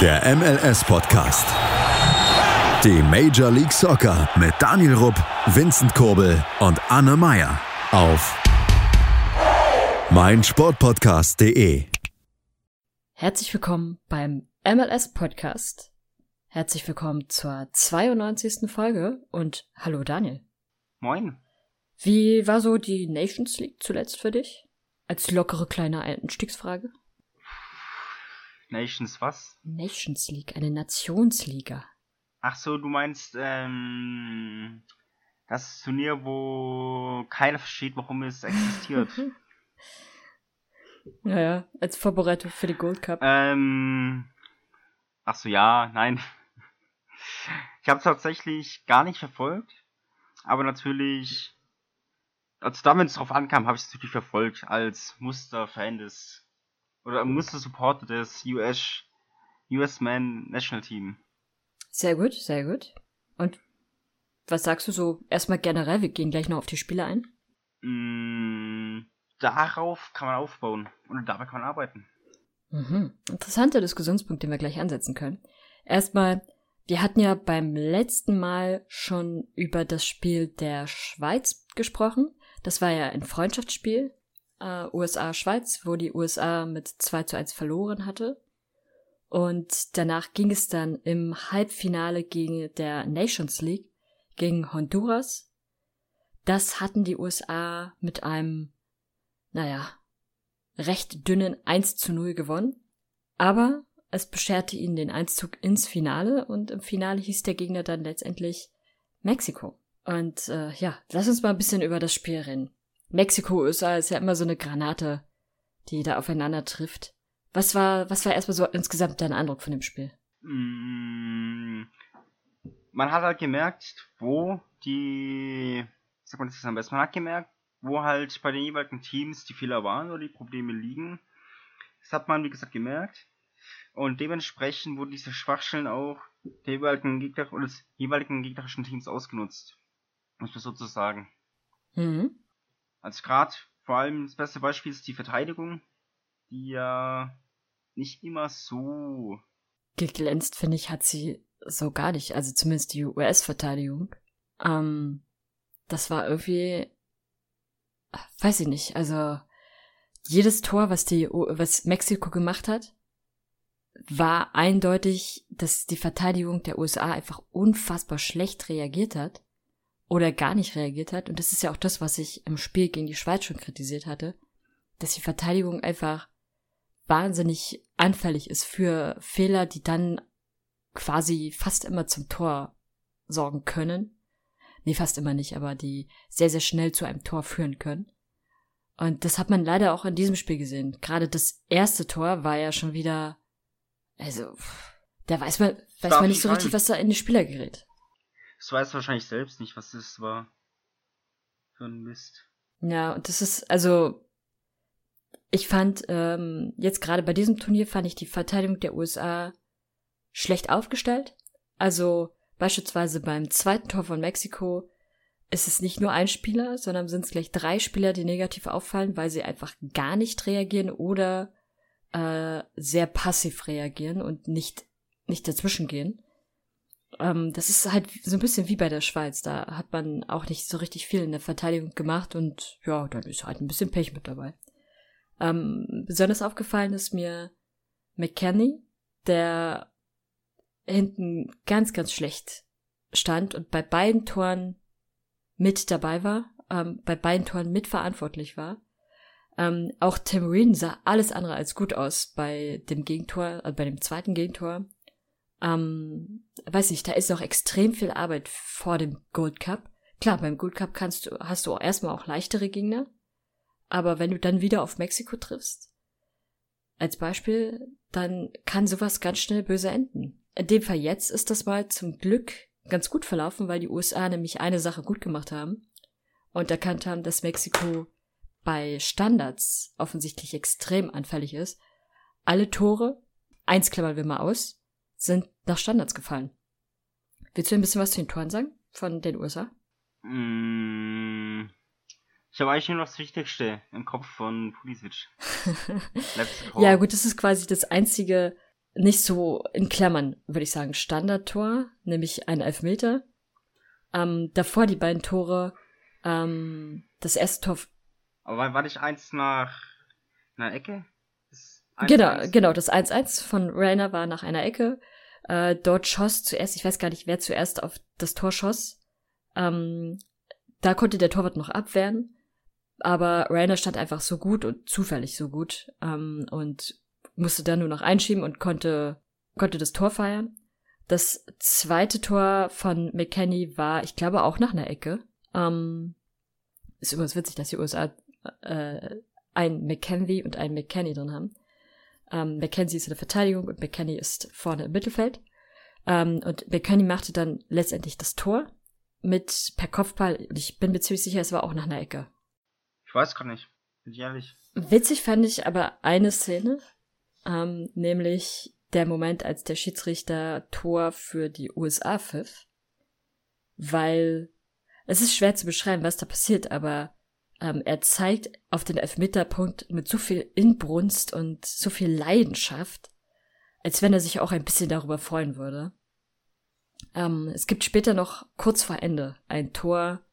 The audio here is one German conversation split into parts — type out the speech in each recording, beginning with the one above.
Der MLS-Podcast. Die Major League Soccer mit Daniel Rupp, Vincent Kurbel und Anne Meyer auf meinsportpodcast.de. Herzlich willkommen beim MLS-Podcast. Herzlich willkommen zur 92. Folge und hallo Daniel. Moin. Wie war so die Nations League zuletzt für dich? Als lockere kleine Einstiegsfrage. Nations was? Nations League, eine Nationsliga. Ach so, du meinst ähm, das Turnier, wo keiner versteht, warum es existiert. naja, als Vorbereitung für die Gold Cup. Ähm, ach so, ja, nein. Ich habe es tatsächlich gar nicht verfolgt, aber natürlich, also da, wenn es drauf ankam, habe ich es natürlich verfolgt als Musterfan des oder musste Supporter des US, US Man National Team. Sehr gut, sehr gut. Und was sagst du so erstmal generell? Wir gehen gleich noch auf die Spiele ein. Mm, darauf kann man aufbauen und dabei kann man arbeiten. Mhm. Interessanter Diskussionspunkt, den wir gleich ansetzen können. Erstmal, wir hatten ja beim letzten Mal schon über das Spiel der Schweiz gesprochen. Das war ja ein Freundschaftsspiel äh, USA-Schweiz, wo die USA mit 2 zu 1 verloren hatte. Und danach ging es dann im Halbfinale gegen der Nations League gegen Honduras. Das hatten die USA mit einem, naja, recht dünnen 1 zu 0 gewonnen. Aber es bescherte ihnen den Einzug ins Finale und im Finale hieß der Gegner dann letztendlich Mexiko. Und äh, ja, lass uns mal ein bisschen über das Spiel reden. Mexiko, USA ist ja immer so eine Granate, die da aufeinander trifft. Was war, was war erstmal so insgesamt dein Eindruck von dem Spiel? Mm, man hat halt gemerkt, wo die, sag mal das am besten, man hat gemerkt, wo halt bei den jeweiligen Teams die Fehler waren oder die Probleme liegen. Das hat man, wie gesagt, gemerkt. Und dementsprechend wurden diese Schwachstellen auch der jeweiligen Gegner oder des jeweiligen gegnerischen Teams ausgenutzt. Muss man sozusagen. Mhm. Also gerade vor allem das beste Beispiel ist die Verteidigung, die ja nicht immer so geglänzt, finde ich, hat sie so gar nicht. Also zumindest die US-Verteidigung. Ähm, das war irgendwie, weiß ich nicht. Also jedes Tor, was die, was Mexiko gemacht hat, war eindeutig, dass die Verteidigung der USA einfach unfassbar schlecht reagiert hat oder gar nicht reagiert hat. Und das ist ja auch das, was ich im Spiel gegen die Schweiz schon kritisiert hatte, dass die Verteidigung einfach wahnsinnig anfällig ist für Fehler, die dann quasi fast immer zum Tor sorgen können. Nee, fast immer nicht, aber die sehr, sehr schnell zu einem Tor führen können. Und das hat man leider auch in diesem Spiel gesehen. Gerade das erste Tor war ja schon wieder, also, da weiß man, weiß man nicht so richtig, was da in die Spieler gerät. Das weiß wahrscheinlich selbst nicht, was das war. Für ein Mist. Ja, und das ist, also, ich fand, ähm, jetzt gerade bei diesem Turnier fand ich die Verteidigung der USA schlecht aufgestellt. Also, beispielsweise beim zweiten Tor von Mexiko ist es nicht nur ein Spieler, sondern sind es gleich drei Spieler, die negativ auffallen, weil sie einfach gar nicht reagieren oder äh, sehr passiv reagieren und nicht, nicht dazwischen gehen. Ähm, das ist halt so ein bisschen wie bei der Schweiz. Da hat man auch nicht so richtig viel in der Verteidigung gemacht und ja, dann ist halt ein bisschen Pech mit dabei. Ähm, besonders aufgefallen ist mir McKenny, der hinten ganz, ganz schlecht stand und bei beiden Toren mit dabei war, ähm, bei beiden Toren mitverantwortlich war. Ähm, auch Tim Reed sah alles andere als gut aus bei dem Gegentor, äh, bei dem zweiten Gegentor ähm, weiß nicht, da ist noch extrem viel Arbeit vor dem Gold Cup. Klar, beim Gold Cup kannst du, hast du auch erstmal auch leichtere Gegner. Aber wenn du dann wieder auf Mexiko triffst, als Beispiel, dann kann sowas ganz schnell böse enden. In dem Fall jetzt ist das mal zum Glück ganz gut verlaufen, weil die USA nämlich eine Sache gut gemacht haben und erkannt haben, dass Mexiko bei Standards offensichtlich extrem anfällig ist. Alle Tore, eins klammern wir mal aus, sind nach Standards gefallen. Willst du ein bisschen was zu den Toren sagen von den USA? Mm, ich habe eigentlich nur noch das Wichtigste im Kopf von Pulisic. ja, gut, das ist quasi das einzige nicht so in Klammern, würde ich sagen, Standardtor, nämlich ein Elfmeter. Ähm, davor die beiden Tore, ähm, das erste Tor. Aber war, war nicht eins nach einer Ecke? Das 1 -1? Genau, genau, das 1-1 von Rainer war nach einer Ecke. Äh, dort schoss zuerst, ich weiß gar nicht, wer zuerst auf das Tor schoss. Ähm, da konnte der Torwart noch abwehren, aber Rainer stand einfach so gut und zufällig so gut ähm, und musste dann nur noch einschieben und konnte, konnte das Tor feiern. Das zweite Tor von McKenny war, ich glaube, auch nach einer Ecke. Ähm, ist übrigens witzig, dass die USA äh, ein McKenzie und ein McKenny drin haben. Ähm, McKenzie ist in der Verteidigung und McKenny ist vorne im Mittelfeld. Ähm, und McKenny machte dann letztendlich das Tor mit per Kopfball. Und ich bin mir ziemlich sicher, es war auch nach einer Ecke. Ich weiß gar nicht. Bin ich ehrlich. Witzig fand ich aber eine Szene, ähm, nämlich der Moment, als der Schiedsrichter Tor für die USA pfiff, weil es ist schwer zu beschreiben, was da passiert, aber ähm, er zeigt auf den Elfmeterpunkt mit so viel Inbrunst und so viel Leidenschaft, als wenn er sich auch ein bisschen darüber freuen würde. Ähm, es gibt später noch kurz vor Ende ein Tor,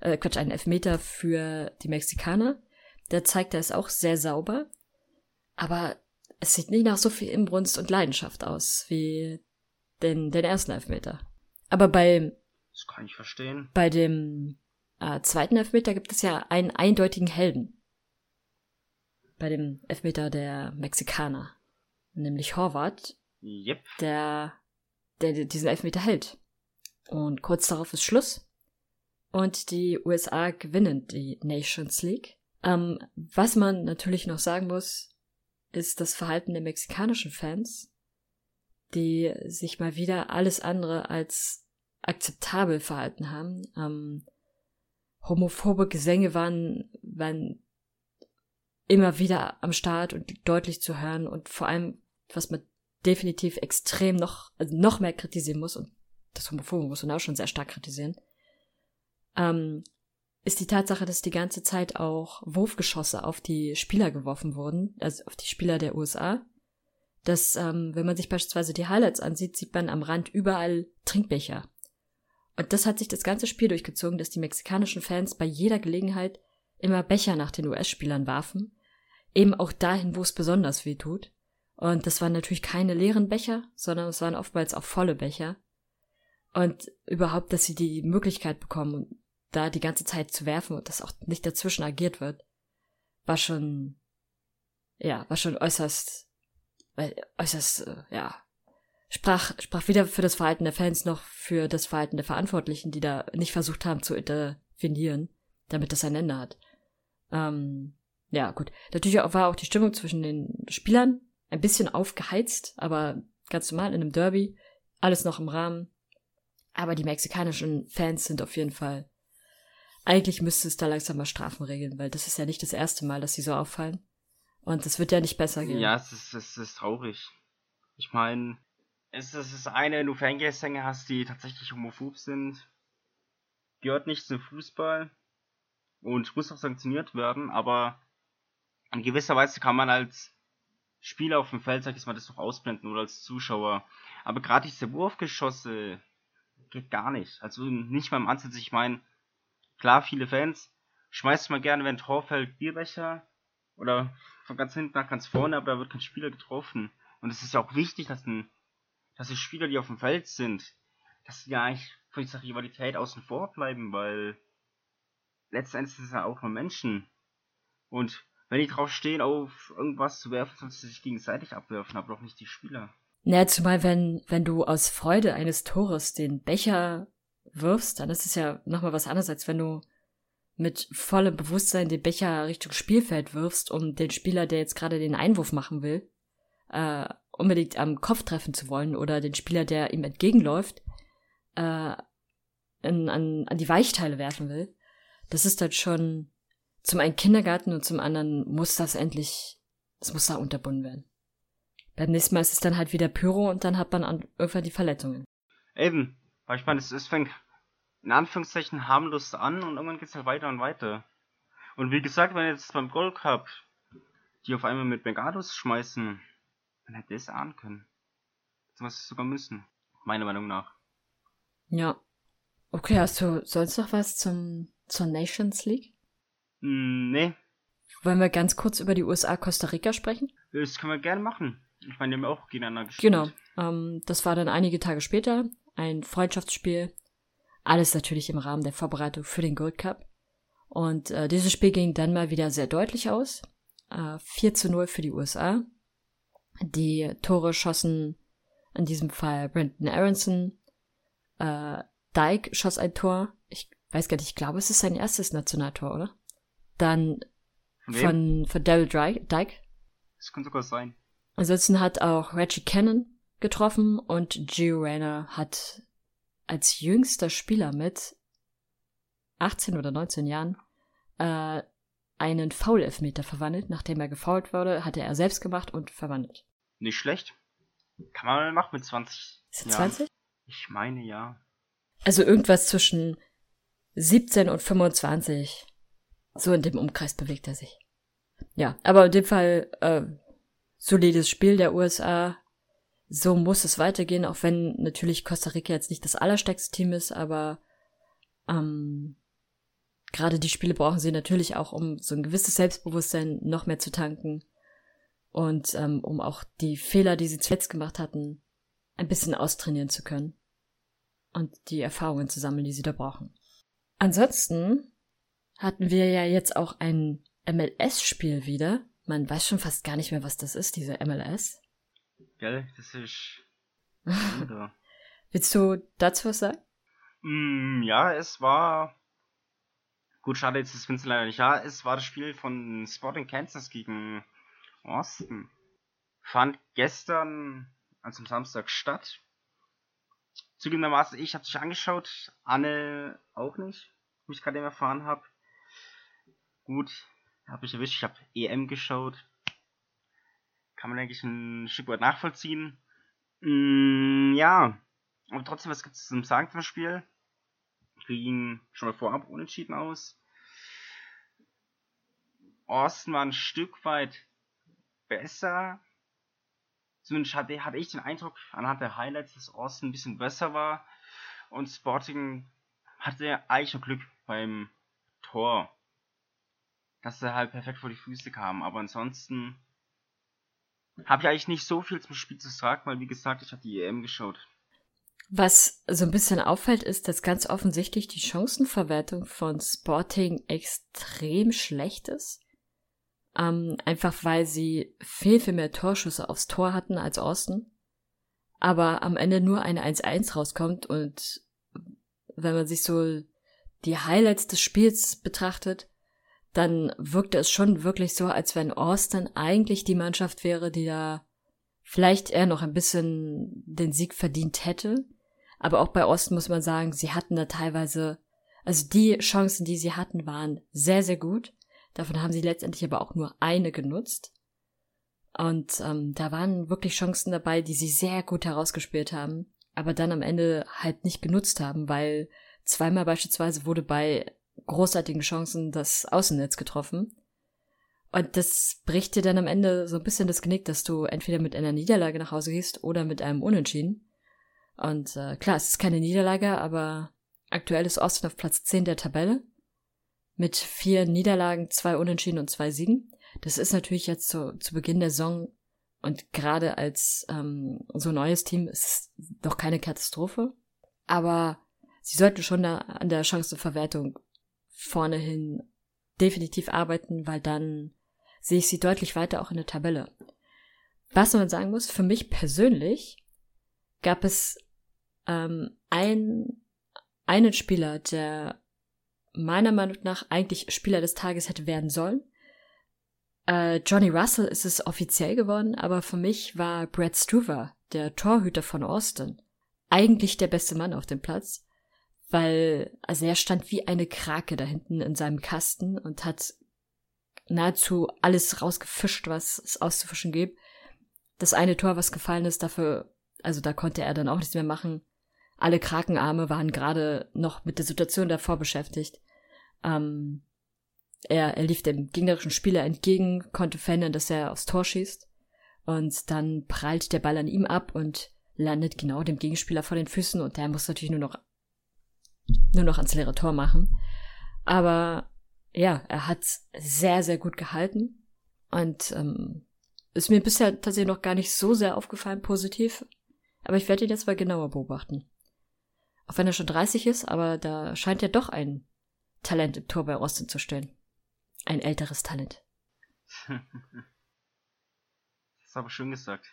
äh, Quatsch, einen Elfmeter für die Mexikaner. Der zeigt er es auch sehr sauber, aber es sieht nicht nach so viel Inbrunst und Leidenschaft aus wie den, den ersten Elfmeter. Aber bei das kann ich verstehen. Bei dem äh, zweiten Elfmeter gibt es ja einen eindeutigen Helden. Bei dem Elfmeter der Mexikaner. Nämlich Horvath. Yep. Der, der diesen Elfmeter hält. Und kurz darauf ist Schluss. Und die USA gewinnen die Nations League. Ähm, was man natürlich noch sagen muss, ist das Verhalten der mexikanischen Fans, die sich mal wieder alles andere als akzeptabel verhalten haben. Ähm, homophobe Gesänge waren, waren immer wieder am Start und deutlich zu hören und vor allem, was man definitiv extrem noch, also noch mehr kritisieren muss und das Homophobe muss man auch schon sehr stark kritisieren, ähm, ist die Tatsache, dass die ganze Zeit auch Wurfgeschosse auf die Spieler geworfen wurden, also auf die Spieler der USA. Dass, ähm, wenn man sich beispielsweise die Highlights ansieht, sieht man am Rand überall Trinkbecher. Und das hat sich das ganze Spiel durchgezogen, dass die mexikanischen Fans bei jeder Gelegenheit immer Becher nach den US-Spielern warfen. Eben auch dahin, wo es besonders weh tut. Und das waren natürlich keine leeren Becher, sondern es waren oftmals auch volle Becher. Und überhaupt, dass sie die Möglichkeit bekommen, da die ganze Zeit zu werfen und dass auch nicht dazwischen agiert wird, war schon, ja, war schon äußerst, äußerst, äh, ja, sprach, sprach weder für das Verhalten der Fans noch für das Verhalten der Verantwortlichen, die da nicht versucht haben zu intervenieren, damit das ein Ende hat. Ähm, ja, gut. Natürlich war auch die Stimmung zwischen den Spielern ein bisschen aufgeheizt, aber ganz normal in einem Derby. Alles noch im Rahmen. Aber die mexikanischen Fans sind auf jeden Fall eigentlich müsste es da langsam mal Strafen regeln, weil das ist ja nicht das erste Mal, dass sie so auffallen. Und es wird ja nicht besser gehen. Ja, es ist, es ist traurig. Ich meine, es ist das eine, wenn du Fangesänge hast, die tatsächlich homophob sind. Gehört nicht zum Fußball und muss auch sanktioniert werden, aber in gewisser Weise kann man als Spieler auf dem Feld, sag ich mal, das doch ausblenden oder als Zuschauer. Aber gerade diese Wurfgeschosse geht gar nicht. Also nicht mal im Ansatz. Ich meine, Klar, viele Fans schmeißt mal gerne, wenn ein Tor fällt, Bierbecher oder von ganz hinten nach ganz vorne, aber da wird kein Spieler getroffen. Und es ist ja auch wichtig, dass, ein, dass die Spieler, die auf dem Feld sind, dass sie ja eigentlich von dieser Rivalität außen vor bleiben, weil letztendlich sind es ja auch nur Menschen. Und wenn die drauf stehen, auf irgendwas zu werfen, sollen sie sich gegenseitig abwerfen, aber doch nicht die Spieler. Naja, zumal wenn, wenn du aus Freude eines Tores den Becher wirfst, dann ist es ja nochmal was anderes, als wenn du mit vollem Bewusstsein den Becher Richtung Spielfeld wirfst, um den Spieler, der jetzt gerade den Einwurf machen will, äh, unbedingt am Kopf treffen zu wollen oder den Spieler, der ihm entgegenläuft, äh, in, an, an die Weichteile werfen will. Das ist dann schon zum einen Kindergarten und zum anderen muss das endlich, das muss da unterbunden werden. Beim nächsten Mal ist es dann halt wieder Pyro und dann hat man an, irgendwann die Verletzungen. Eben, weil ich meine, es, fängt in Anführungszeichen harmlos an und irgendwann geht es halt weiter und weiter. Und wie gesagt, wenn jetzt beim Gold Cup die auf einmal mit Bengados schmeißen, dann hätte es ahnen können. was sogar müssen. Meiner Meinung nach. Ja. Okay, hast du sonst noch was zum, zur Nations League? Mm, nee, Wollen wir ganz kurz über die USA-Costa Rica sprechen? das können wir gerne machen. Ich meine, die haben auch gegeneinander gespielt. Genau. Ähm, das war dann einige Tage später. Ein Freundschaftsspiel. Alles natürlich im Rahmen der Vorbereitung für den Gold Cup. Und äh, dieses Spiel ging dann mal wieder sehr deutlich aus. Äh, 4 zu 0 für die USA. Die Tore schossen in diesem Fall Brandon Aronson. Äh, Dyke schoss ein Tor. Ich weiß gar nicht, ich glaube, es ist sein erstes Nationaltor, oder? Dann Von wem? von, von Daryl Dry- Dyke. Das kann sogar sein. Ansonsten hat auch Reggie Cannon getroffen und Gio Reyna hat als jüngster Spieler mit 18 oder 19 Jahren äh, einen Foul-Elfmeter verwandelt. Nachdem er gefoult wurde, hatte er selbst gemacht und verwandelt. Nicht schlecht. Kann man mal machen mit 20. Ist Jahren. 20? Ich meine ja. Also irgendwas zwischen 17 und 25. So in dem Umkreis bewegt er sich. Ja, aber in dem Fall äh, solides Spiel der USA. So muss es weitergehen, auch wenn natürlich Costa Rica jetzt nicht das allerstärkste Team ist, aber ähm, gerade die Spiele brauchen sie natürlich auch, um so ein gewisses Selbstbewusstsein noch mehr zu tanken und ähm, um auch die Fehler, die sie zuletzt gemacht hatten, ein bisschen austrainieren zu können und die Erfahrungen zu sammeln, die sie da brauchen. Ansonsten hatten wir ja jetzt auch ein MLS-Spiel wieder. Man weiß schon fast gar nicht mehr, was das ist, diese MLS. Gell? Das ist. Willst du dazu was sagen? mm, ja, es war. Gut, schade, jetzt ist Vincent leider nicht da. Es war das Spiel von Sporting Kansas gegen Austin. Fand gestern, also am Samstag, statt. Zugegebenermaßen, ich habe sich angeschaut, Anne auch nicht, wie ich gerade eben erfahren habe. Gut, habe ich erwischt, ich habe EM geschaut. Kann man eigentlich ein Stück weit nachvollziehen. Mm, ja, aber trotzdem, was gibt es zum Sagen zum Spiel? Ging schon mal vorab unentschieden aus. Austin war ein Stück weit besser. Zumindest hatte, hatte ich den Eindruck anhand der Highlights, dass Austin ein bisschen besser war. Und Sporting hatte eigentlich noch Glück beim Tor. Dass er halt perfekt vor die Füße kam. Aber ansonsten habe ich eigentlich nicht so viel zum Spiel zu sagen, weil wie gesagt, ich habe die EM geschaut. Was so ein bisschen auffällt, ist, dass ganz offensichtlich die Chancenverwertung von Sporting extrem schlecht ist. Ähm, einfach weil sie viel, viel mehr Torschüsse aufs Tor hatten als Austin. Aber am Ende nur eine 1-1 rauskommt und wenn man sich so die Highlights des Spiels betrachtet, dann wirkte es schon wirklich so, als wenn Austin eigentlich die Mannschaft wäre, die da vielleicht eher noch ein bisschen den Sieg verdient hätte. Aber auch bei Osten muss man sagen, sie hatten da teilweise, also die Chancen, die sie hatten, waren sehr, sehr gut. Davon haben sie letztendlich aber auch nur eine genutzt. Und ähm, da waren wirklich Chancen dabei, die sie sehr gut herausgespielt haben, aber dann am Ende halt nicht genutzt haben, weil zweimal beispielsweise wurde bei großartigen Chancen das Außennetz getroffen. Und das bricht dir dann am Ende so ein bisschen das Genick, dass du entweder mit einer Niederlage nach Hause gehst oder mit einem Unentschieden. Und äh, klar, es ist keine Niederlage, aber aktuell ist Austin auf Platz 10 der Tabelle. Mit vier Niederlagen, zwei Unentschieden und zwei Siegen. Das ist natürlich jetzt so zu Beginn der Saison und gerade als ähm, so neues Team ist es doch keine Katastrophe. Aber sie sollten schon da an der Chancenverwertung vorne hin definitiv arbeiten, weil dann sehe ich sie deutlich weiter auch in der Tabelle. Was man sagen muss, für mich persönlich gab es ähm, ein, einen Spieler, der meiner Meinung nach eigentlich Spieler des Tages hätte werden sollen. Äh, Johnny Russell ist es offiziell geworden, aber für mich war Brad Stuver, der Torhüter von Austin, eigentlich der beste Mann auf dem Platz, weil also er stand wie eine Krake da hinten in seinem Kasten und hat nahezu alles rausgefischt, was es auszufischen gibt. Das eine Tor, was gefallen ist, dafür, also da konnte er dann auch nichts mehr machen. Alle Krakenarme waren gerade noch mit der Situation davor beschäftigt. Ähm, er, er lief dem gegnerischen Spieler entgegen, konnte verhindern, dass er aufs Tor schießt. Und dann prallt der Ball an ihm ab und landet genau dem Gegenspieler vor den Füßen und der muss natürlich nur noch nur noch ans leere Tor machen. Aber ja, er hat sehr, sehr gut gehalten und ähm, ist mir bisher tatsächlich noch gar nicht so sehr aufgefallen positiv. Aber ich werde ihn jetzt mal genauer beobachten. Auch wenn er schon 30 ist, aber da scheint ja doch ein Talent im Tor bei Rosten zu stehen. Ein älteres Talent. das ist aber schön gesagt.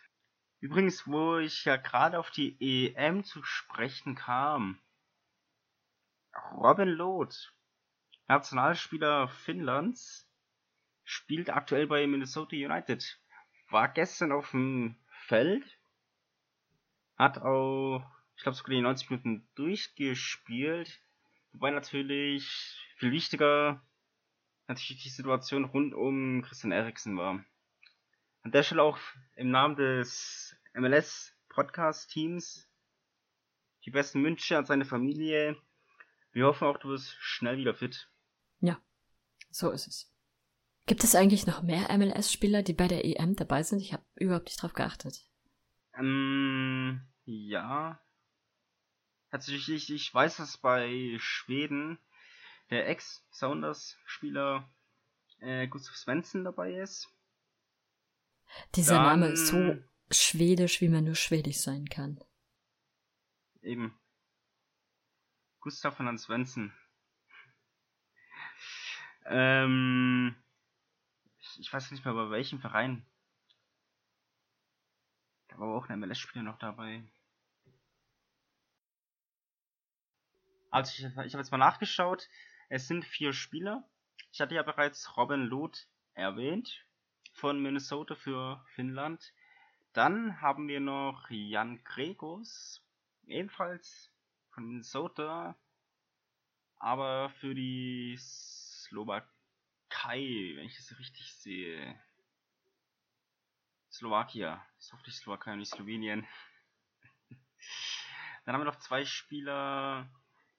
Übrigens, wo ich ja gerade auf die EM zu sprechen kam. Robin Loth, Nationalspieler Finnlands, spielt aktuell bei Minnesota United. War gestern auf dem Feld, hat auch, ich glaube, sogar die 90 Minuten durchgespielt. Wobei natürlich viel wichtiger natürlich die Situation rund um Christian Eriksen war. An der Stelle auch im Namen des MLS Podcast Teams die besten Wünsche an seine Familie. Wir hoffen auch, du wirst schnell wieder fit. Ja, so ist es. Gibt es eigentlich noch mehr MLS-Spieler, die bei der EM dabei sind? Ich habe überhaupt nicht drauf geachtet. Ähm, ja. Tatsächlich, ich weiß, dass bei Schweden der Ex-Sounders-Spieler äh, Gustav Svensson dabei ist. Dieser Dann, Name ist so schwedisch, wie man nur schwedisch sein kann. Eben. Gustav von Svensson. Ähm, ich, ich, weiß nicht mehr bei welchem Verein. Da war auch ein MLS-Spieler noch dabei. Also ich, ich habe jetzt mal nachgeschaut. Es sind vier Spieler. Ich hatte ja bereits Robin Loth erwähnt von Minnesota für Finnland. Dann haben wir noch Jan Gregos, ebenfalls von Minnesota, aber für die Slowakei, wenn ich das richtig sehe. Slowakia, ist hoffentlich Slowakei und nicht Slowenien. Dann haben wir noch zwei Spieler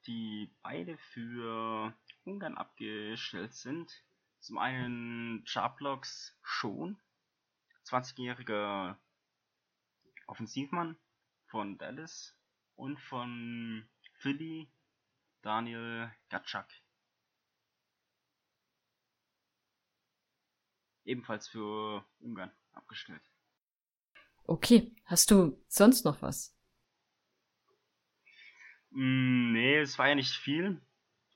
die beide für Ungarn abgestellt sind. Zum einen Charblocks schon, 20-jähriger Offensivmann von Dallas und von Philly Daniel Gatschak. Ebenfalls für Ungarn abgestellt. Okay, hast du sonst noch was? Mm, nee, es war ja nicht viel.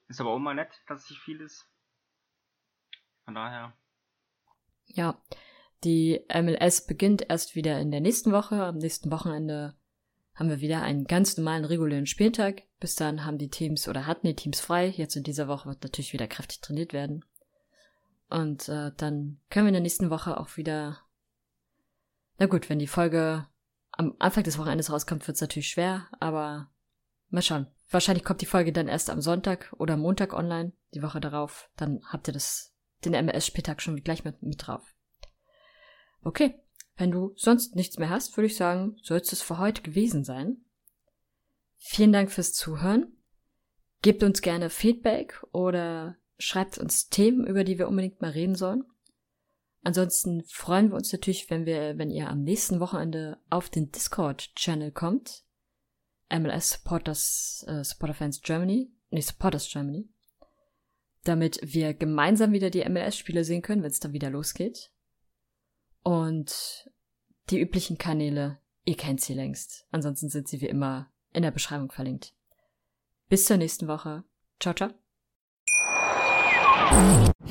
Ist aber auch mal nett, dass es nicht viel ist. Von daher. Ja, die MLS beginnt erst wieder in der nächsten Woche. Am nächsten Wochenende haben wir wieder einen ganz normalen regulären Spieltag. Bis dann haben die Teams oder hatten die Teams frei. Jetzt in dieser Woche wird natürlich wieder kräftig trainiert werden. Und äh, dann können wir in der nächsten Woche auch wieder. Na gut, wenn die Folge am Anfang des Wochenendes rauskommt, wird es natürlich schwer, aber Mal schauen. Wahrscheinlich kommt die Folge dann erst am Sonntag oder Montag online, die Woche darauf. Dann habt ihr das, den MS-Spieltag schon gleich mit, mit drauf. Okay. Wenn du sonst nichts mehr hast, würde ich sagen, soll es für heute gewesen sein. Vielen Dank fürs Zuhören. Gebt uns gerne Feedback oder schreibt uns Themen, über die wir unbedingt mal reden sollen. Ansonsten freuen wir uns natürlich, wenn wir, wenn ihr am nächsten Wochenende auf den Discord-Channel kommt. MLS Supporters, äh, Supporter Fans Germany, nee, Supporters Germany, damit wir gemeinsam wieder die MLS-Spiele sehen können, wenn es dann wieder losgeht. Und die üblichen Kanäle, ihr kennt sie längst. Ansonsten sind sie wie immer in der Beschreibung verlinkt. Bis zur nächsten Woche. Ciao, ciao.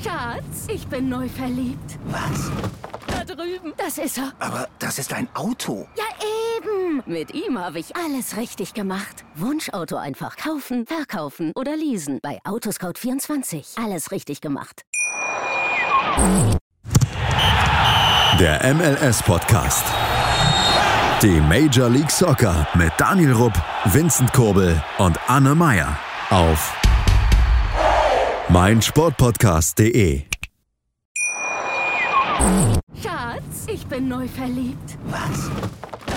Schatz, ich bin neu verliebt. Was? Da drüben. Das ist er. Aber das ist ein Auto. Ja, eben. Mit ihm habe ich alles richtig gemacht. Wunschauto einfach kaufen, verkaufen oder leasen. Bei Autoscout24. Alles richtig gemacht. Der MLS-Podcast. Die Major League Soccer mit Daniel Rupp, Vincent Kurbel und Anne Meyer auf meinsportpodcast.de. Schatz, ich bin neu verliebt. Was?